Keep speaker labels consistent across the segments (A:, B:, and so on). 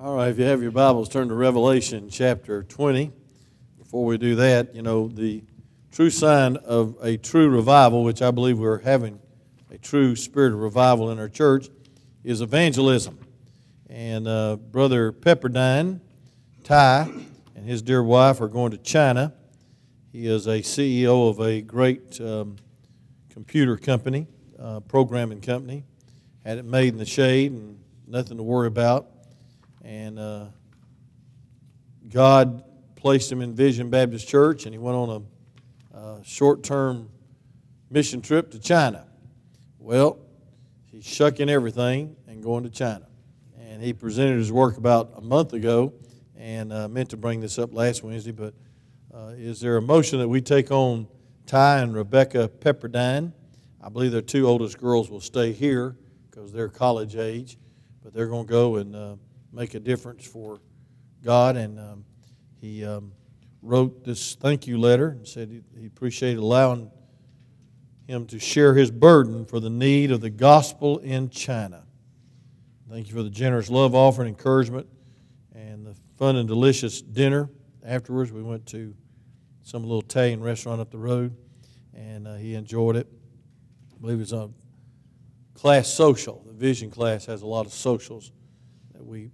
A: All right, if you have your Bibles, turn to Revelation chapter 20. Before we do that, you know, the true sign of a true revival, which I believe we're having a true spirit of revival in our church, is evangelism. And uh, Brother Pepperdine, Ty, and his dear wife are going to China. He is a CEO of a great um, computer company, uh, programming company. Had it made in the shade and nothing to worry about. And uh, God placed him in Vision Baptist Church, and he went on a, a short term mission trip to China. Well, he's shucking everything and going to China. And he presented his work about a month ago and uh, meant to bring this up last Wednesday, but uh, is there a motion that we take on Ty and Rebecca Pepperdine? I believe their two oldest girls will stay here because they're college age, but they're going to go and uh, make a difference for God. And um, he um, wrote this thank you letter and said he, appreciated allowing him to share his burden for the need of the gospel in China. Thank you for the generous love offering, encouragement, and the fun and delicious dinner. Afterwards, we went to some little Italian restaurant up the road, and uh, he enjoyed it. I believe it's a class social. The vision class has a lot of socials that we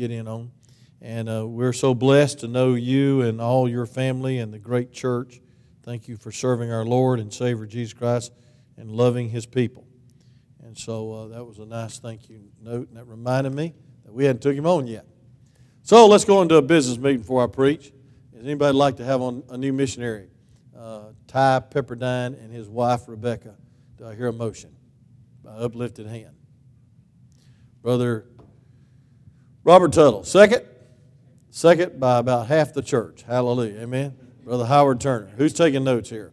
A: get in on. And uh, we're so blessed to know you and all your family and the great church. Thank you for serving our Lord and Savior Jesus Christ and loving His people. And so uh, that was a nice thank you note, and that reminded me that we hadn't took him on yet. So let's go into a business meeting before I preach. Does anybody like to have on a new missionary? Uh, Ty Pepperdine and his wife Rebecca. Do I hear a motion? By uplifted hand. Brother Robert Tuttle. Second? Second by about half the church. Hallelujah. Amen. Brother Howard Turner. Who's taking notes here?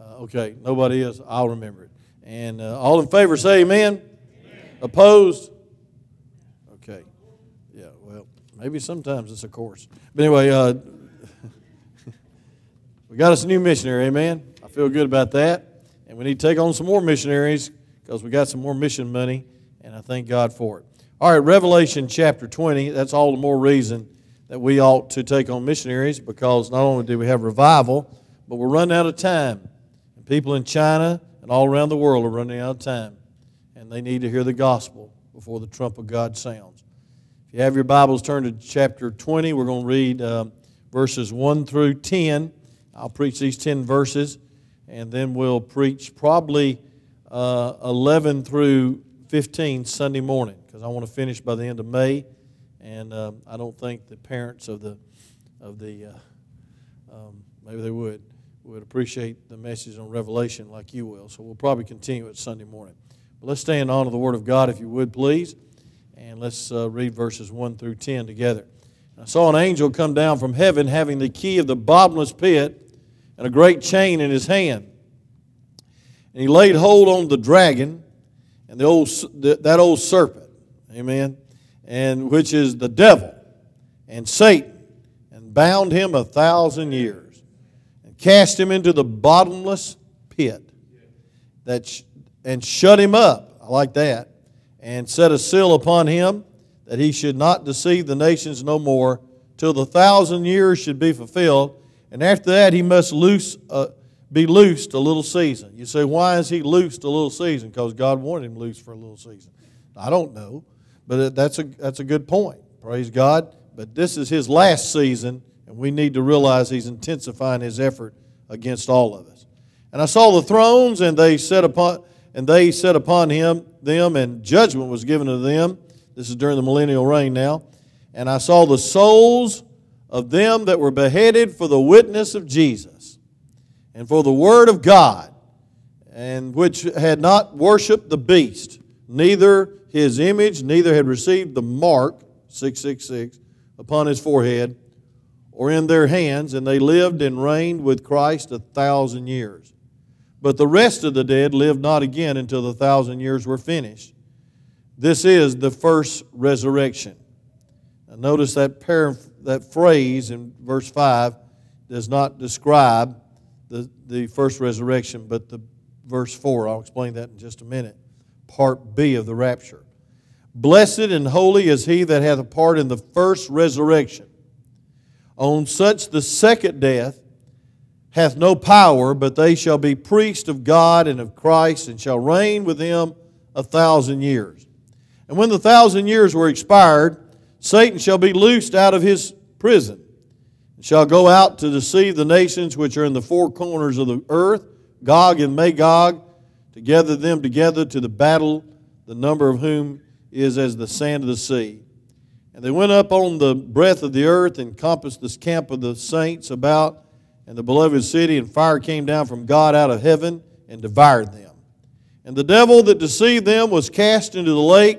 A: Uh, okay, nobody is. I'll remember it. And uh, all in favor say amen. amen. Opposed? Okay. Yeah, well, maybe sometimes it's a course. But anyway, uh, we got us a new missionary. Amen. I feel good about that. And we need to take on some more missionaries because we got some more mission money, and I thank God for it. All right, Revelation chapter 20, that's all the more reason that we ought to take on missionaries because not only do we have revival, but we're running out of time. And people in China and all around the world are running out of time, and they need to hear the gospel before the trump of God sounds. If you have your Bibles, turn to chapter 20. We're going to read uh, verses 1 through 10. I'll preach these 10 verses, and then we'll preach probably uh, 11 through 15 Sunday morning because I want to finish by the end of May, and um, I don't think the parents of the of the uh, um, maybe they would would appreciate the message on Revelation like you will. So we'll probably continue it Sunday morning. But let's stand on to the Word of God if you would, please, and let's uh, read verses one through ten together. I saw an angel come down from heaven having the key of the bottomless pit and a great chain in his hand. And he laid hold on the dragon and the old, that old serpent, amen, and which is the devil and Satan, and bound him a thousand years, and cast him into the bottomless pit, that sh- and shut him up. I like that, and set a seal upon him that he should not deceive the nations no more till the thousand years should be fulfilled, and after that he must loose. Uh, be loosed a little season. You say, why is he loosed a little season? Because God wanted him loose for a little season. I don't know, but that's a, that's a good point. Praise God. But this is his last season, and we need to realize he's intensifying his effort against all of us. And I saw the thrones, and they set upon and they set upon him them, and judgment was given to them. This is during the millennial reign now. And I saw the souls of them that were beheaded for the witness of Jesus and for the word of God, and which had not worshipped the beast, neither his image, neither had received the mark, 666, upon his forehead, or in their hands, and they lived and reigned with Christ a thousand years. But the rest of the dead lived not again until the thousand years were finished. This is the first resurrection. Now notice that, that phrase in verse 5 does not describe the, the first resurrection, but the verse 4, I'll explain that in just a minute. Part B of the rapture. Blessed and holy is he that hath a part in the first resurrection. On such the second death hath no power, but they shall be priests of God and of Christ, and shall reign with him a thousand years. And when the thousand years were expired, Satan shall be loosed out of his prison, and shall go out to deceive the nations which are in the four corners of the earth, Gog and Magog, to gather them together to the battle, the number of whom is as the sand of the sea. And they went up on the breadth of the earth and compassed the camp of the saints about and the beloved city, and fire came down from God out of heaven and devoured them. And the devil that deceived them was cast into the lake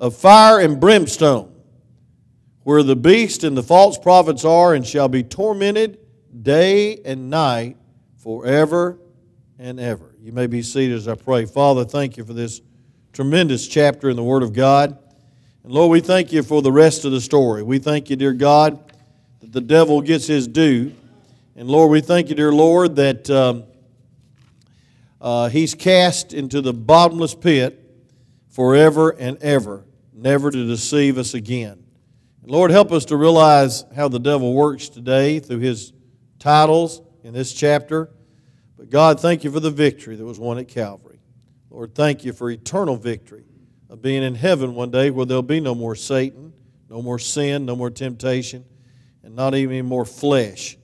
A: of fire and brimstone, where the beast and the false prophets are, and shall be tormented day and night forever and ever. You may be seated as I pray. Father, thank you for this tremendous chapter in the Word of God. And Lord, we thank you for the rest of the story. We thank you, dear God, that the devil gets his due. And Lord, we thank you, dear Lord, that um, uh, he's cast into the bottomless pit forever and ever, never to deceive us again. And Lord, help us to realize how the devil works today through his titles in this chapter. But God, thank you for the victory that was won at Calvary. Lord, thank you for eternal victory of being in heaven one day where there'll be no more Satan, no more sin, no more temptation, and not even more flesh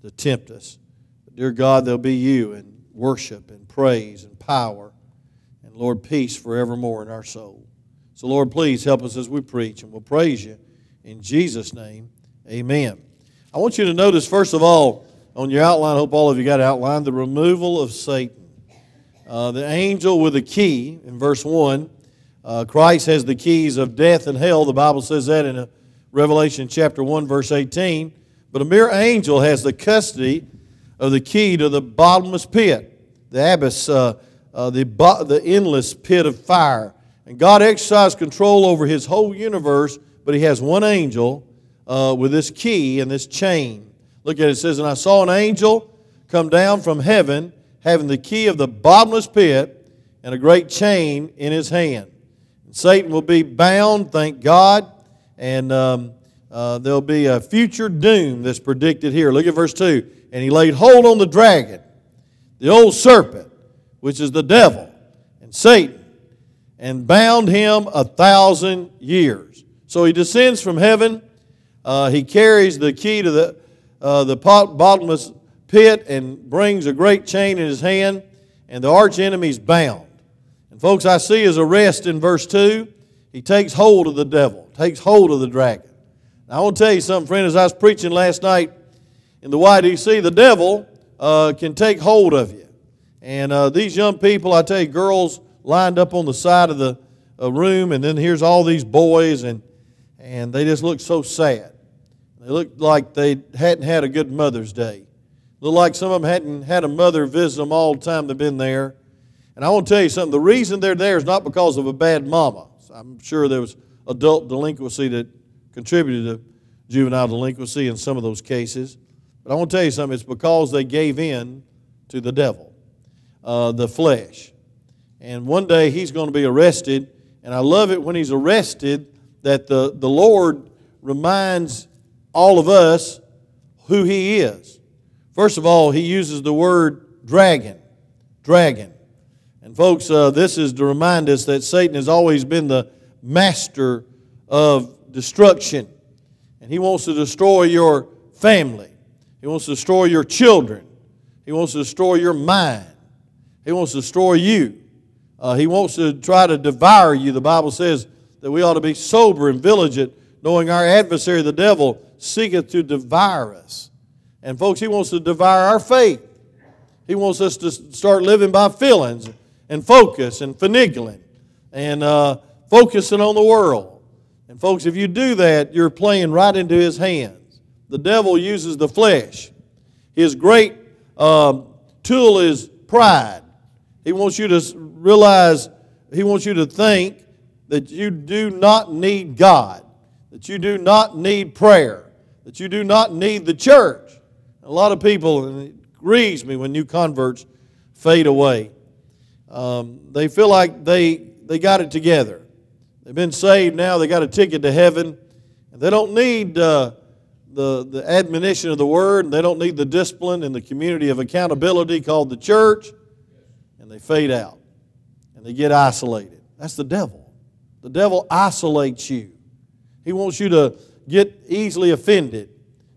A: to tempt us. But dear God, there'll be you and worship and praise and power and, Lord, peace forevermore in our soul. So, Lord, please help us as we preach, and we'll praise you in Jesus' name. Amen. I want you to notice, first of all, on your outline, I hope all of you got outlined, the removal of Satan. Uh, the angel with the key in verse 1. Uh, Christ has the keys of death and hell. The Bible says that in uh, Revelation chapter 1, verse 18. But a mere angel has the custody of the key to the bottomless pit, the abyss, uh, uh, the, bo- the endless pit of fire. And God exercised control over his whole universe, but he has one angel with this key and this chain. Look at it, it says, And I saw an angel come down from heaven having the key of the bottomless pit and a great chain in his hand. Satan will be bound, thank God, and um, uh, there'll be a future doom that's predicted here. Look at verse 2. And he laid hold on the dragon, the old serpent, which is the devil, and Satan, and bound him a thousand years. So he descends from heaven. Uh, he carries the key to the, uh, the bottomless pit and brings a great chain in his hand, and the arch enemy's bound. And folks, I see his arrest in verse 2. He takes hold of the devil, takes hold of the dragon. Now, I want to tell you something, friend. As I was preaching last night in the YDC, the devil uh, can take hold of you. And uh, these young people, I tell you, girls lined up on the side of the uh, room, and then here's all these boys, and, and they just look so sad. They look like they hadn't had a good Mother's Day. Look like some of them hadn't had a mother visit them all the time they've been there. And I want to tell you something. The reason they're there is not because of a bad mama. I'm sure there was adult delinquency that contributed to juvenile delinquency in some of those cases. But I want to tell you something. It's because they gave in to the devil, uh, the flesh. And one day he's going to be arrested. And I love it when he's arrested that the, the Lord reminds all of us who he is. First of all, he uses the word dragon. Dragon. And folks, uh, this is to remind us that Satan has always been the master of destruction. And he wants to destroy your family, he wants to destroy your children, he wants to destroy your mind, he wants to destroy you. Uh, he wants to try to devour you. The Bible says that we ought to be sober and vigilant, knowing our adversary, the devil, seeketh to devour us. And folks, he wants to devour our faith. He wants us to start living by feelings and focus and finagling and uh, focusing on the world. And folks, if you do that, you're playing right into his hands. The devil uses the flesh. His great um, tool is pride. He wants you to realize, he wants you to think that you do not need God, that you do not need prayer, that you do not need the church. A lot of people, and it grieves me when new converts fade away. Um, they feel like they, they got it together. They've been saved now, they got a ticket to heaven, they don't need uh, the, the admonition of the Word, and they don't need the discipline and the community of accountability called the church, and they fade out and they get isolated. That's the devil. The devil isolates you. He wants you to get easily offended.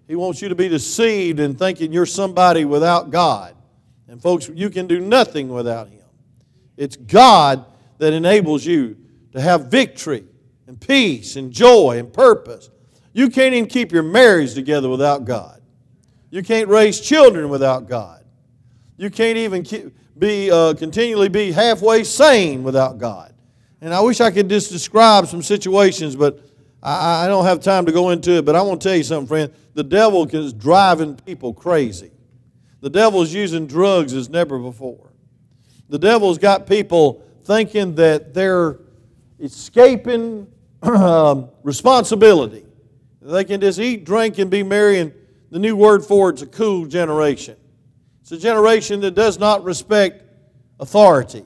A: He wants you to be deceived in thinking you're somebody without God. And folks, you can do nothing without Him. It's God that enables you to have victory and peace and joy and purpose. You can't even keep your marriage together without God. You can't raise children without God. You can't even be uh, continually be halfway sane without God. And I wish I could just describe some situations, but I, I don't have time to go into it. But I want to tell you something, friend. The devil is driving people crazy. The devil's using drugs as never before. The devil's got people thinking that they're escaping um, responsibility. They can just eat, drink, and be merry. And the new word for it's a cool generation. It's a generation that does not respect authority.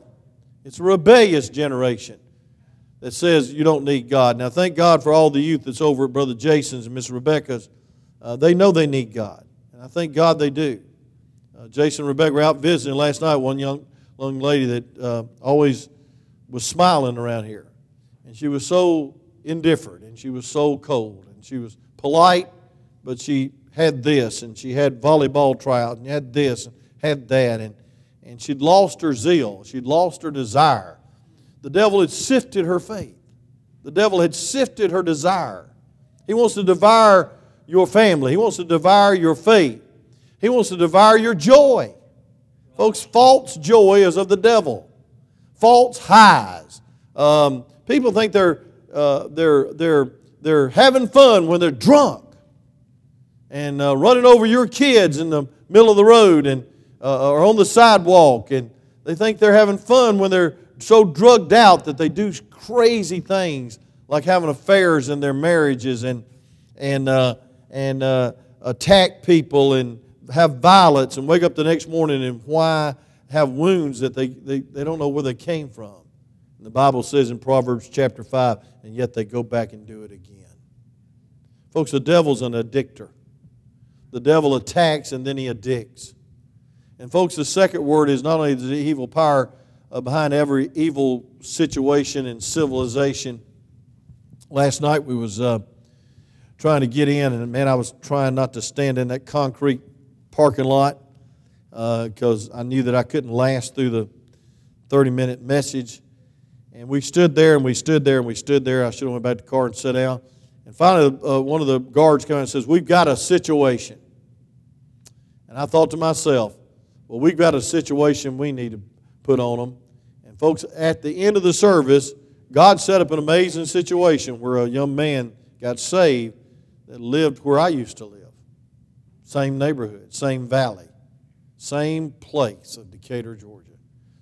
A: It's a rebellious generation that says you don't need God. Now, thank God for all the youth that's over at Brother Jason's and Miss Rebecca's. Uh, they know they need God, and I thank God they do. Uh, Jason and Rebecca were out visiting last night. One young, young lady that uh, always was smiling around here, and she was so indifferent, and she was so cold, and she was polite, but she had this, and she had volleyball tryouts, and had this, and had that, and, and she'd lost her zeal. She'd lost her desire. The devil had sifted her faith. The devil had sifted her desire. He wants to devour your family. He wants to devour your faith. He wants to devour your joy. Folks, false joy is of the devil. False highs. Um, people think they're, uh, they're, they're, they're having fun when they're drunk and uh, running over your kids in the middle of the road and, uh, or on the sidewalk. And they think they're having fun when they're so drugged out that they do crazy things like having affairs in their marriages and, and, uh, and uh, attack people and have violence and wake up the next morning and why have wounds that they, they, they don't know where they came from. And the Bible says in Proverbs chapter 5, and yet they go back and do it again. Folks, the devil's an addictor the devil attacks and then he addicts. And, folks, the second word is not only the evil power uh, behind every evil situation and civilization. Last night we was uh, trying to get in, and man, I was trying not to stand in that concrete parking lot because uh, I knew that I couldn't last through the 30 minute message. And we stood there and we stood there and we stood there. I should have went back to the car and sat down. And finally, uh, one of the guards came and says, We've got a situation. And I thought to myself, Well, we've got a situation we need to put on them. And, folks, at the end of the service, God set up an amazing situation where a young man got saved that lived where I used to live. Same neighborhood, same valley, same place of Decatur, Georgia.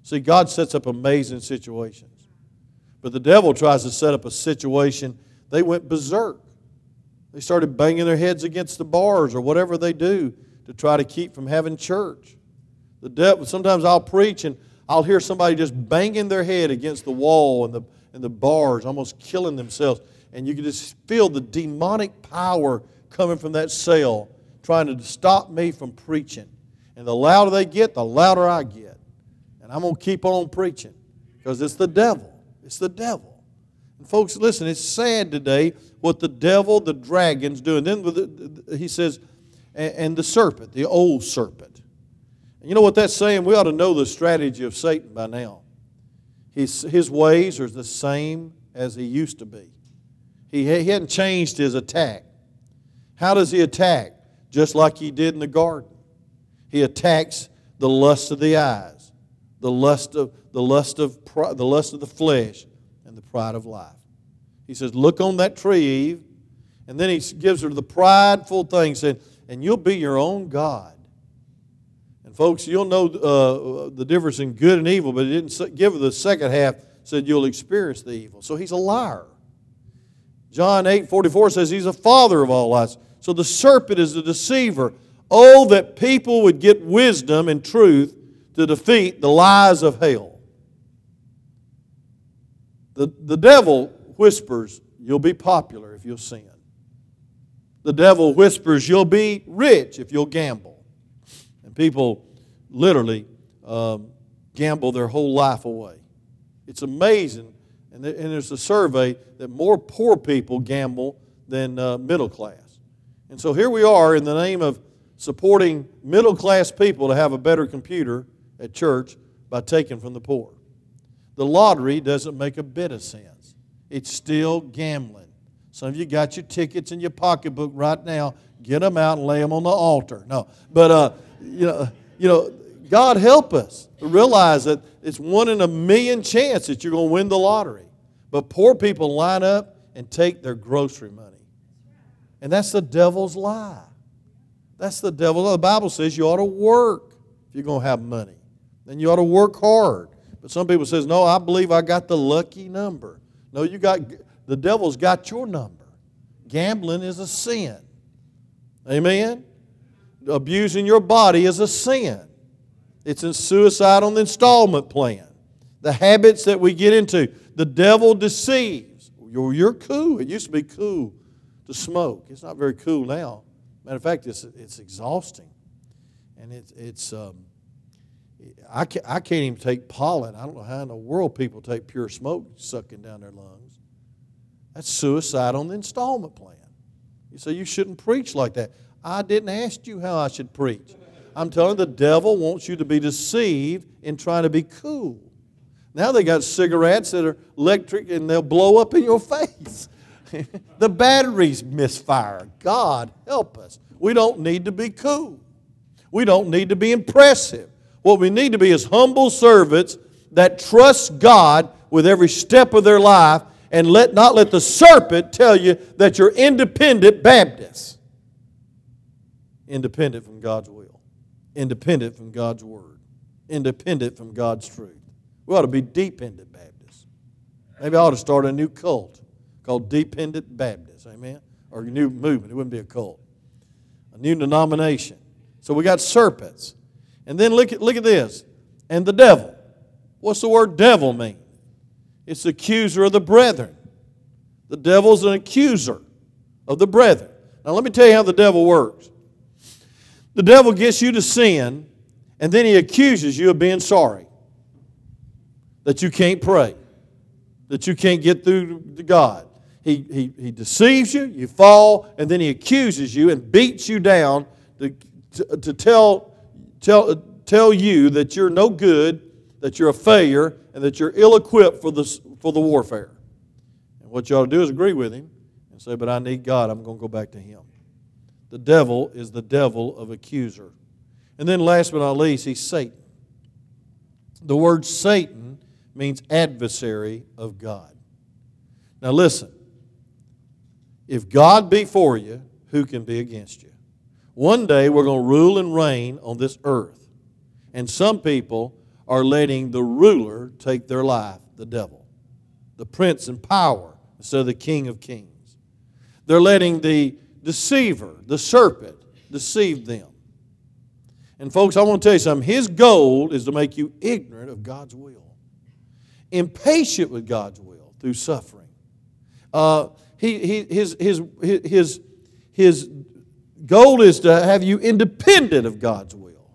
A: See, God sets up amazing situations. But the devil tries to set up a situation they went berserk. They started banging their heads against the bars or whatever they do to try to keep from having church. The devil, sometimes I'll preach and I'll hear somebody just banging their head against the wall and the, and the bars, almost killing themselves. And you can just feel the demonic power coming from that cell trying to stop me from preaching. And the louder they get, the louder I get. And I'm going to keep on preaching because it's the devil. It's the devil. And folks, listen, it's sad today what the devil, the dragon's doing. Then he says, and the serpent, the old serpent. You know what that's saying? We ought to know the strategy of Satan by now. His, his ways are the same as he used to be. He, he hadn't changed his attack. How does he attack? Just like he did in the garden. He attacks the lust of the eyes, the lust of the lust of the lust of the flesh, and the pride of life. He says, Look on that tree, Eve. And then he gives her the prideful thing, saying, And you'll be your own God. And folks, you'll know uh, the difference in good and evil, but he didn't give her the second half, said you'll experience the evil. So he's a liar. John 8 44 says he's a father of all lies. So the serpent is the deceiver. Oh, that people would get wisdom and truth to defeat the lies of hell. The, the devil, whispers you'll be popular if you'll sin. The devil whispers you'll be rich if you'll gamble. And people literally um, gamble their whole life away. It's amazing. And, there's a survey that more poor people gamble than uh, middle class. And so here we are in the name of supporting middle class people to have a better computer at church by taking from the poor. The lottery doesn't make a bit of sense. It's still gambling. Some of you got your tickets in your pocketbook right now. Get them out and lay them on the altar. No, but uh, you know, you know, God help us to realize that it's one in a million chance that you're going to win the lottery. But poor people line up and take their grocery money. And that's the devil's lie. That's the devil. The Bible says you ought to work if you're going to have money. Then you ought to work hard. But some people says, "No, I believe I got the lucky number." No, you got the devil's got your number. Gambling is a sin. Amen. Abusing your body is a sin. It's a suicide on the installment plan. The habits that we get into, the devil deceives. You're, you're cool. It used to be cool to smoke. It's not very cool now. Matter of fact, it's, it's exhausting. And it's, it's um, I, can't, I can't even take pollen. I don't know how in the world people take pure smoke sucking down their lungs. That's suicide on the installment plan. You say you shouldn't preach like that. I didn't ask you how I should preach. I'm telling you, the devil wants you to be deceived in trying to be cool. Now they got cigarettes that are electric and they'll blow up in your face. the batteries misfire. God help us. We don't need to be cool. We don't need to be impressive. What we need to be is humble servants that trust God with every step of their life and let not let the serpent tell you that you're independent Baptists. Independent from God's will independent from God's Word, independent from God's truth. We ought to be dependent Baptists. Maybe I ought to start a new cult called Dependent Baptists, amen? Or a new movement. It wouldn't be a cult. A new denomination. So we got serpents. And then look at, look at this. And the devil. What's the word devil mean? It's the accuser of the brethren. The devil's an accuser of the brethren. Now, let me tell you how the devil works. The devil gets you to sin, and then he accuses you of being sorry. That you can't pray, that you can't get through to God. He, he, he deceives you, you fall, and then he accuses you and beats you down to, to, to tell, tell, tell you that you're no good, that you're a failure, and that you're ill equipped for for the warfare. And what you ought to do is agree with him and say, But I need God, I'm going to go back to him. The devil is the devil of accuser. And then, last but not least, he's Satan. The word Satan means adversary of God. Now, listen if God be for you, who can be against you? One day we're going to rule and reign on this earth. And some people are letting the ruler take their life, the devil, the prince in power of the king of kings. They're letting the deceiver, the serpent, deceive them. And, folks, I want to tell you something. His goal is to make you ignorant of God's will, impatient with God's will through suffering. Uh, he, he, his, his, his, his goal is to have you independent of God's will,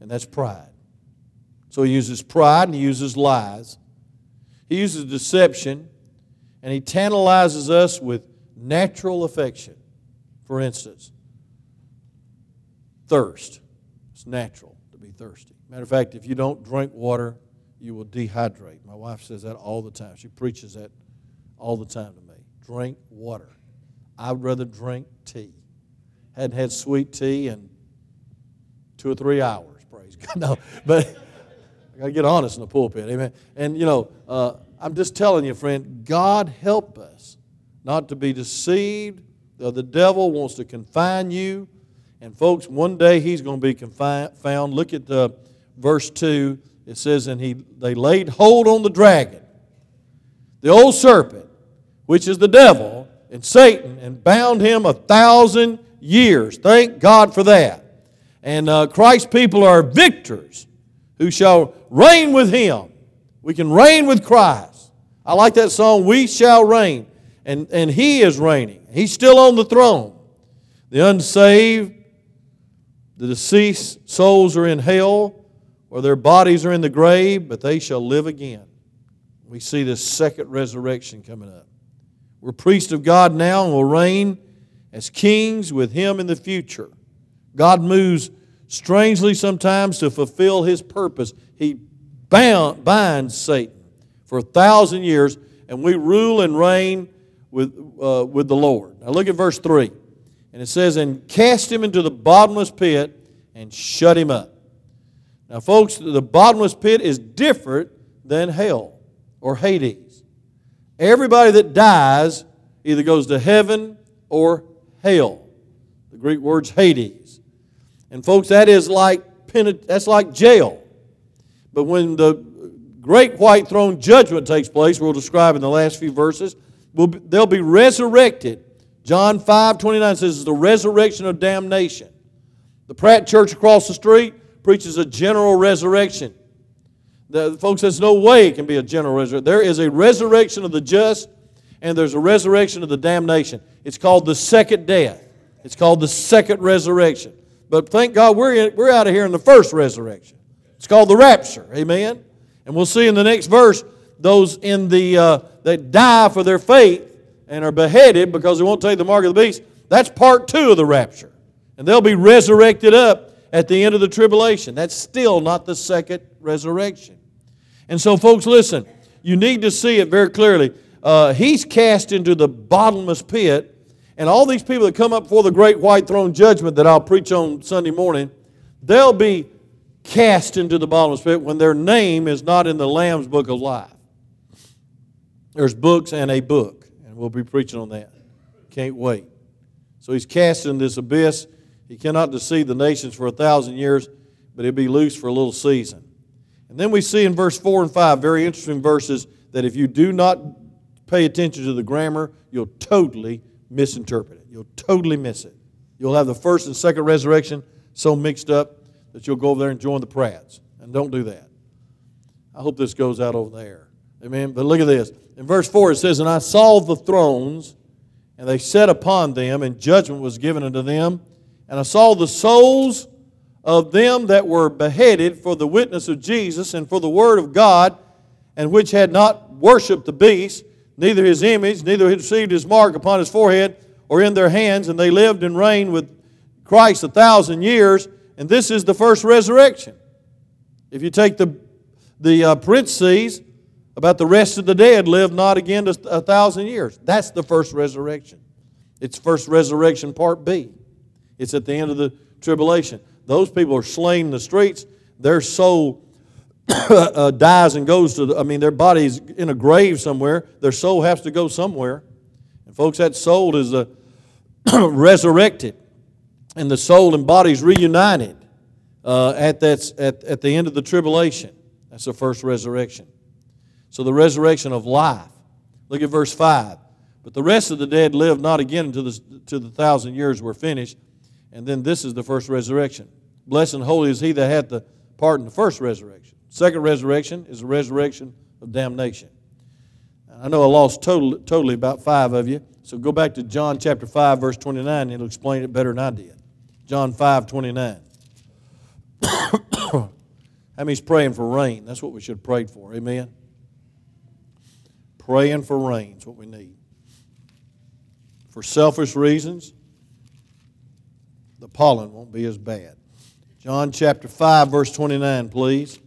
A: and that's pride. So he uses pride and he uses lies. He uses deception, and he tantalizes us with natural affection. For instance, thirst. It's natural to be thirsty. Matter of fact, if you don't drink water, you will dehydrate. My wife says that all the time. She preaches that all the time to me. Drink water. I would rather drink tea. Hadn't had sweet tea in two or three hours, praise God. No, but I got to get honest in the pulpit, amen. And, you know, uh, I'm just telling you, friend, God help us not to be deceived the devil wants to confine you. And folks, one day he's going to be confined, found. Look at the verse 2. It says, And he, they laid hold on the dragon, the old serpent, which is the devil, and Satan, and bound him a thousand years. Thank God for that. And uh, Christ's people are victors who shall reign with him. We can reign with Christ. I like that song, We Shall Reign. And, and He is reigning. He's still on the throne. The unsaved, the deceased souls are in hell, or their bodies are in the grave, but they shall live again. We see this second resurrection coming up. We're priests of God now and will reign as kings with Him in the future. God moves strangely sometimes to fulfill His purpose. He bound, binds Satan for a thousand years, and we rule and reign with, uh, with the Lord. Now look at verse 3. And it says, And cast him into the bottomless pit and shut him up. Now, folks, the bottomless pit is different than hell or Hades. Everybody that dies either goes to heaven or hell. The Greek word's Hades. And folks, that is like that's like jail. But when the great white throne judgment takes place, we'll describe in the last few verses, they'll be resurrected. John 5 29 says it's the resurrection of damnation. The Pratt Church across the street preaches a general resurrection. The folks, there's no way it can be a general resurrection. There is a resurrection of the just, and there's a resurrection of the damnation. It's called the second death. It's called the second resurrection. But thank God we're, in, we're out of here in the first resurrection. It's called the rapture. Amen. And we'll see in the next verse those in the uh, that die for their faith and are beheaded because they won't take the mark of the beast. That's part two of the rapture. And they'll be resurrected up at the end of the tribulation. That's still not the second resurrection. And so, folks, listen, you need to see it very clearly. Uh, he's cast into the bottomless pit, and all these people that come up before the great white throne judgment that I'll preach on Sunday morning, they'll be cast into the bottomless pit when their name is not in the Lamb's book of life. There's books and a book, and we'll be preaching on that. Can't wait. So he's cast in this abyss. He cannot deceive the nations for a thousand years, but he'll be loose for a little season. And then we see in verse 4 and 5, very interesting verses, that if you do not pay attention to the grammar, you'll totally misinterpret it. You'll totally miss it. You'll have the first and second resurrection so mixed up that you'll go over there and join the Pratts. And don't do that. I hope this goes out over there. Amen. But look at this. In verse 4 it says, And I saw the thrones, and they sat upon them, and judgment was given unto them. And I saw the souls of them that were beheaded for the witness of Jesus and for the word of God, and which had not worshipped the beast, neither his image, neither had received his mark upon his forehead or in their hands, and they lived and reigned with Christ a thousand years. And this is the first resurrection. If you take the, the uh, parentheses about the rest of the dead live not again a thousand years, that's the first resurrection. It's first resurrection part B. It's at the end of the tribulation. Those people are slain in the streets. Their soul uh, dies and goes to, the, I mean, their body's in a grave somewhere. Their soul has to go somewhere. And folks, that soul is uh, resurrected and the soul and body is reunited uh, at, that, at, at the end of the tribulation. That's the first resurrection. So the resurrection of life. Look at verse 5. But the rest of the dead live not again until the, to the thousand years were finished. And then this is the first resurrection. Blessed and holy is he that had the part in the first resurrection. Second resurrection is the resurrection of damnation. I know I lost total, totally about five of you. So go back to John chapter 5, verse 29, and it'll explain it better than I did. John 5 29. How many's praying for rain? That's what we should pray for. Amen. Praying for rain is what we need. For selfish reasons, pollen won't be as bad. John chapter 5, verse 29, please.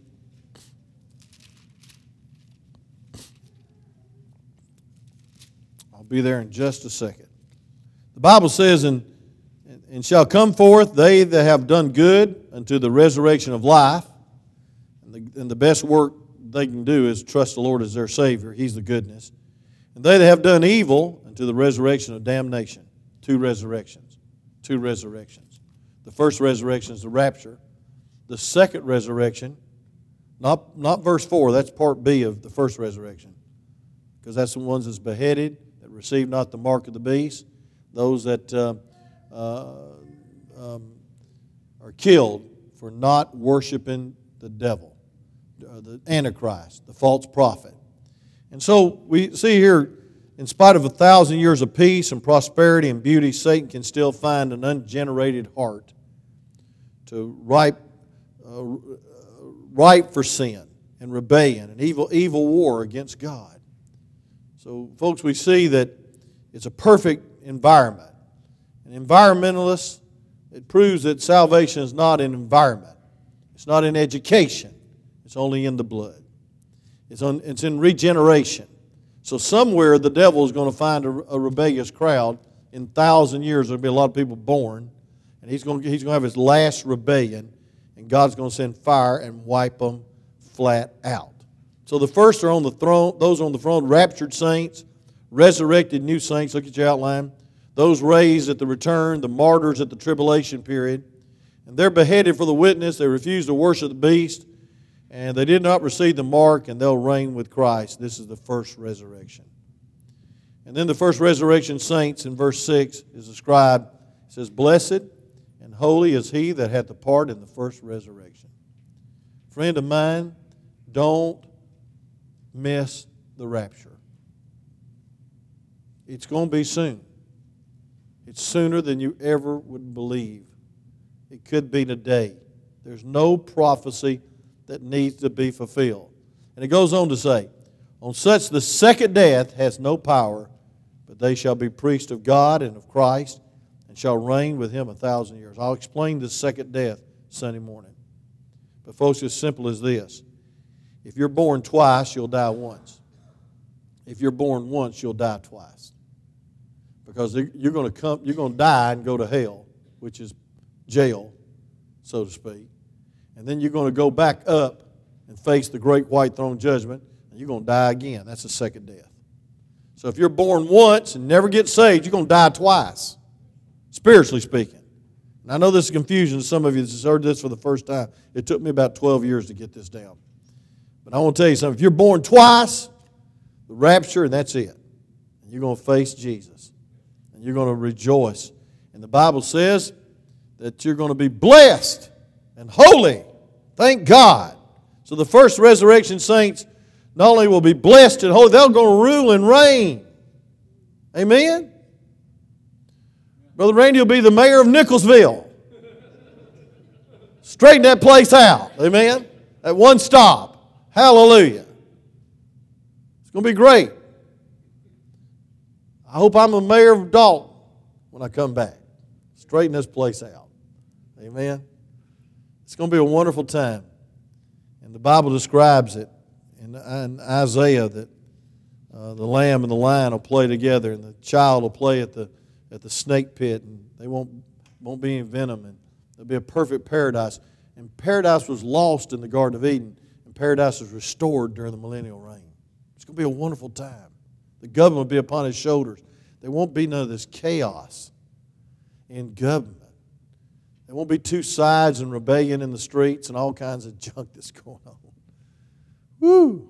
A: I'll be there in just a second. The Bible says in and shall come forth they that have done good unto the resurrection of life. And the, and the best work they can do is trust the Lord as their Savior. He's the goodness. And they that have done evil unto the resurrection of damnation. Two resurrections. Two resurrections. The first resurrection is the rapture. The second resurrection, not, not verse 4, that's part B of the first resurrection. Because that's the ones that's beheaded, that receive not the mark of the beast, those that. Uh, uh, um, are killed for not worshiping the devil, uh, the Antichrist, the false prophet. And so we see here, in spite of a thousand years of peace and prosperity and beauty, Satan can still find an ungenerated heart to ripe, uh, ripe for sin and rebellion and evil, evil war against God. So, folks, we see that it's a perfect environment. An environmentalist, it proves that salvation is not an environment, it's not in education, it's only in the blood. It's, on, it's in regeneration. So, somewhere the devil is going to find a, a rebellious crowd. In thousand years, there'll be a lot of people born, and he's going, he's going to have his last rebellion, and God's going to send fire and wipe them flat out. So the first are on the throne, those on the throne, raptured saints, resurrected new saints. Look at your outline. Those raised at the return, the martyrs at the tribulation period. And they're beheaded for the witness. They refuse to worship the beast. And they did not receive the mark, and they'll reign with Christ. This is the first resurrection. And then the first resurrection saints in verse 6 is described. It says, Blessed and holy is he that hath the part in the first resurrection. Friend of mine, don't miss the rapture. It's going to be soon. It's sooner than you ever would believe. It could be today. There's no prophecy that needs to be fulfilled. And it goes on to say, On such the second death has no power, but they shall be priests of God and of Christ, and shall reign with him a thousand years. I'll explain the second death Sunday morning. But, folks, it's simple as this if you're born twice, you'll die once. If you're born once, you'll die twice. Because you're going to come, you're going to die and go to hell, which is jail, so to speak. And then you're going to go back up and face the great white throne judgment, and you're going to die again. That's the second death. So if you're born once and never get saved, you're going to die twice, spiritually speaking. And I know this is confusion to some of you that heard this for the first time. It took me about 12 years to get this down. But I want to tell you something. If you're born twice, the rapture, and that's it. And you're going to face Jesus. And you're going to rejoice. And the Bible says that you're going to be blessed and holy. Thank God. So the first resurrection saints not only will be blessed and holy, they're going to rule and reign. Amen? Brother Randy will be the mayor of Nicholsville. Straighten that place out. Amen? At one stop. Hallelujah. It's going to be great. I hope I'm the mayor of Dalton when I come back. Straighten this place out. Amen. It's going to be a wonderful time. And the Bible describes it in, in Isaiah that uh, the lamb and the lion will play together, and the child will play at the, at the snake pit, and they won't, won't be in venom, and there'll be a perfect paradise. And paradise was lost in the Garden of Eden and paradise is restored during the millennial reign. It's going to be a wonderful time. The government will be upon his shoulders. There won't be none of this chaos in government. There won't be two sides and rebellion in the streets and all kinds of junk that's going on. Woo!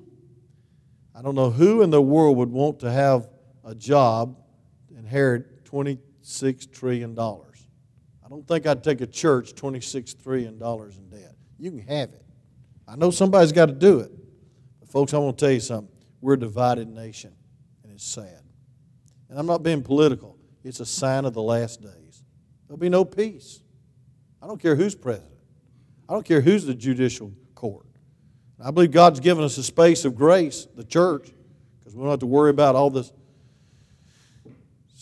A: I don't know who in the world would want to have a job inherit $26 trillion. I don't think I'd take a church $26 trillion in debt. You can have it. I know somebody's got to do it. But folks, I want to tell you something. We're a divided nation, and it's sad. And I'm not being political. It's a sign of the last days. There'll be no peace. I don't care who's president. I don't care who's the judicial court. I believe God's given us a space of grace, the church, because we don't have to worry about all this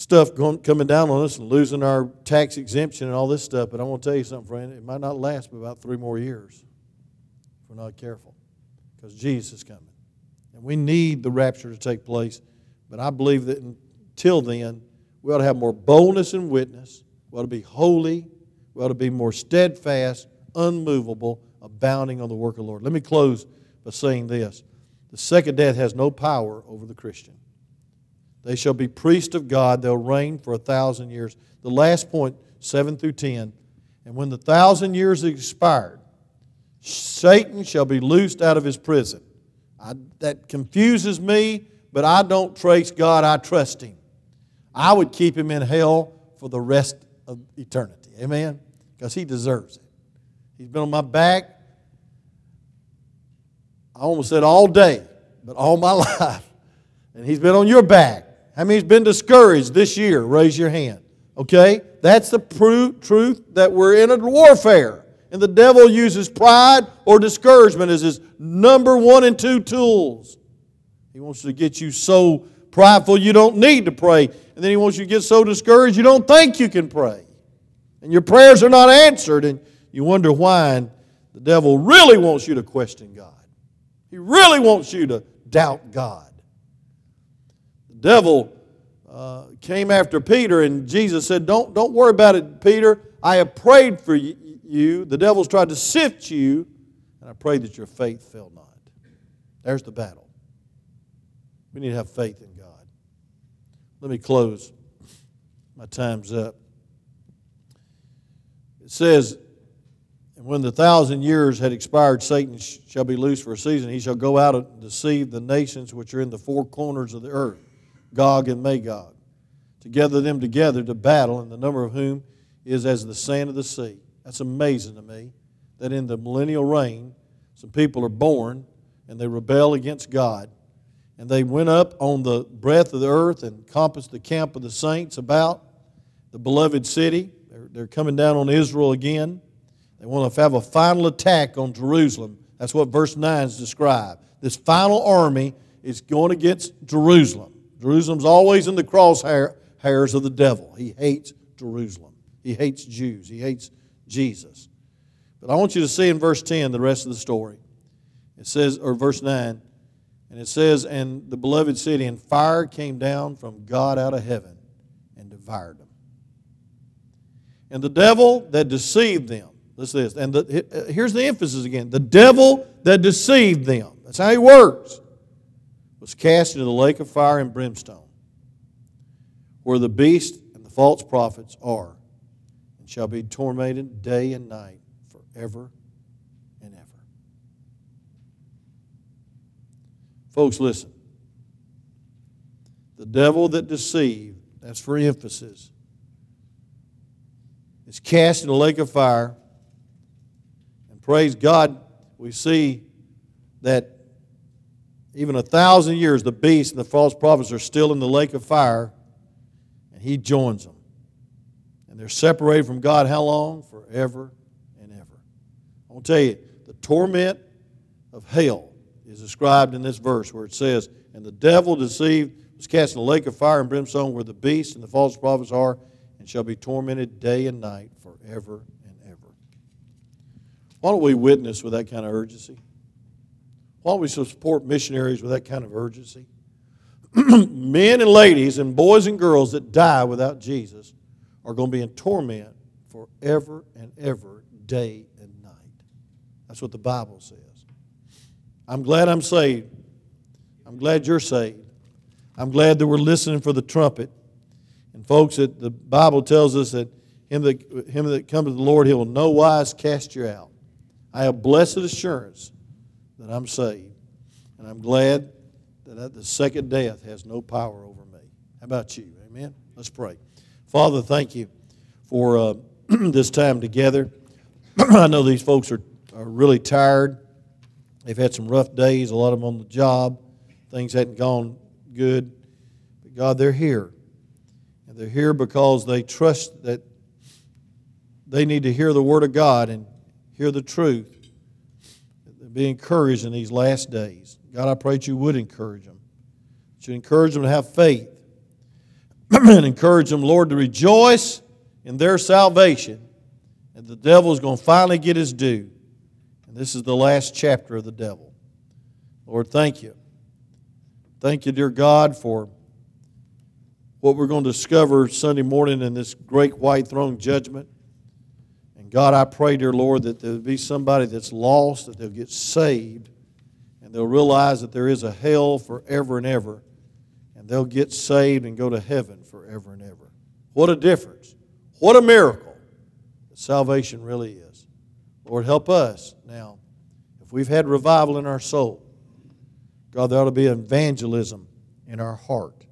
A: stuff going, coming down on us and losing our tax exemption and all this stuff. But I want to tell you something, friend. It might not last but about three more years if we're not careful because Jesus is coming. And we need the rapture to take place. But I believe that until then, we ought to have more boldness and witness. We ought to be holy. We ought to be more steadfast, unmovable, abounding on the work of the Lord. Let me close by saying this The second death has no power over the Christian. They shall be priests of God. They'll reign for a thousand years. The last point, 7 through 10. And when the thousand years expired, Satan shall be loosed out of his prison. I, that confuses me, but I don't trace God, I trust him. I would keep him in hell for the rest of eternity. Amen? Because he deserves it. He's been on my back, I almost said all day, but all my life. And he's been on your back. How many's been discouraged this year? Raise your hand. Okay? That's the truth that we're in a warfare. And the devil uses pride or discouragement as his number one and two tools. He wants to get you so prideful you don't need to pray. And then he wants you to get so discouraged you don't think you can pray. And your prayers are not answered, and you wonder why. And the devil really wants you to question God. He really wants you to doubt God. Devil uh, came after Peter, and Jesus said, don't, don't worry about it, Peter. I have prayed for you you. The devil's tried to sift you, and I pray that your faith fail not. There's the battle. We need to have faith in God. Let me close. My time's up. It says, And when the thousand years had expired, Satan shall be loosed for a season. He shall go out and deceive the nations which are in the four corners of the earth, Gog and Magog, to gather them together to battle, and the number of whom is as the sand of the sea. That's amazing to me that in the millennial reign, some people are born and they rebel against God. And they went up on the breadth of the earth and compassed the camp of the saints about the beloved city. They're, they're coming down on Israel again. They want to have a final attack on Jerusalem. That's what verse 9 is described. This final army is going against Jerusalem. Jerusalem's always in the crosshairs of the devil. He hates Jerusalem. He hates Jews. He hates Jesus. But I want you to see in verse 10 the rest of the story. It says, or verse 9, and it says, And the beloved city, and fire came down from God out of heaven and devoured them. And the devil that deceived them, listen to this, and the, uh, here's the emphasis again the devil that deceived them, that's how he works, was cast into the lake of fire and brimstone, where the beast and the false prophets are and shall be tormented day and night forever and ever. Folks, listen. The devil that deceived, that's for emphasis, is cast in a lake of fire. And praise God, we see that even a thousand years, the beast and the false prophets are still in the lake of fire, and he joins them. And they're separated from God how long? Forever and ever. I want to tell you, the torment of hell is described in this verse where it says, And the devil deceived was cast in a lake of fire and brimstone where the beast and the false prophets are, and shall be tormented day and night forever and ever. Why don't we witness with that kind of urgency? Why don't we support missionaries with that kind of urgency? Men and ladies and boys and girls that die without Jesus are going to be in torment forever and ever, day and night. That's what the Bible says. I'm glad I'm saved. I'm glad you're saved. I'm glad that we're listening for the trumpet. And folks, that the Bible tells us that him that, him that comes to the Lord, he will no wise cast you out. I have blessed assurance that I'm saved. And I'm glad that the second death has no power over me. How about you? Amen? Let's pray. Father, thank you for uh, this time together. I know these folks are, are really tired. They've had some rough days, a lot of them on the job. Things hadn't gone good. But God, they're here. And they're here because they trust that they need to hear the Word of God and hear the truth. Be encouraged in these last days. God, I pray that you would encourage them. That you encourage them to have faith and encourage them, Lord, to rejoice in their salvation. And the devil is going to finally get his due. And this is the last chapter of the devil. Lord, thank you. Thank you, dear God, for what we're going to discover Sunday morning in this great white throne judgment. God, I pray, dear Lord, that there'll be somebody that's lost, that they'll get saved, and they'll realize that there is a hell forever and ever and they'll get saved and go to heaven forever and ever. What a difference. What a miracle that salvation really is. Lord, help us now. If we've had revival in our soul, God, there ought to be evangelism in our heart.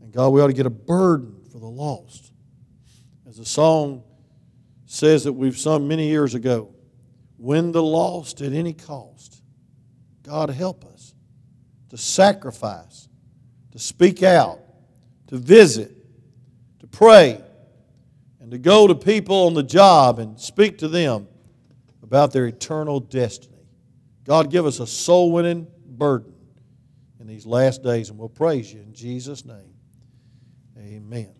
A: And God, we ought to get a burden for the lost. As the song says that we've sung many years ago, win the lost at any cost. God, help us to sacrifice to speak out, to visit, to pray, and to go to people on the job and speak to them about their eternal destiny. God, give us a soul winning burden in these last days, and we'll praise you in Jesus' name. Amen.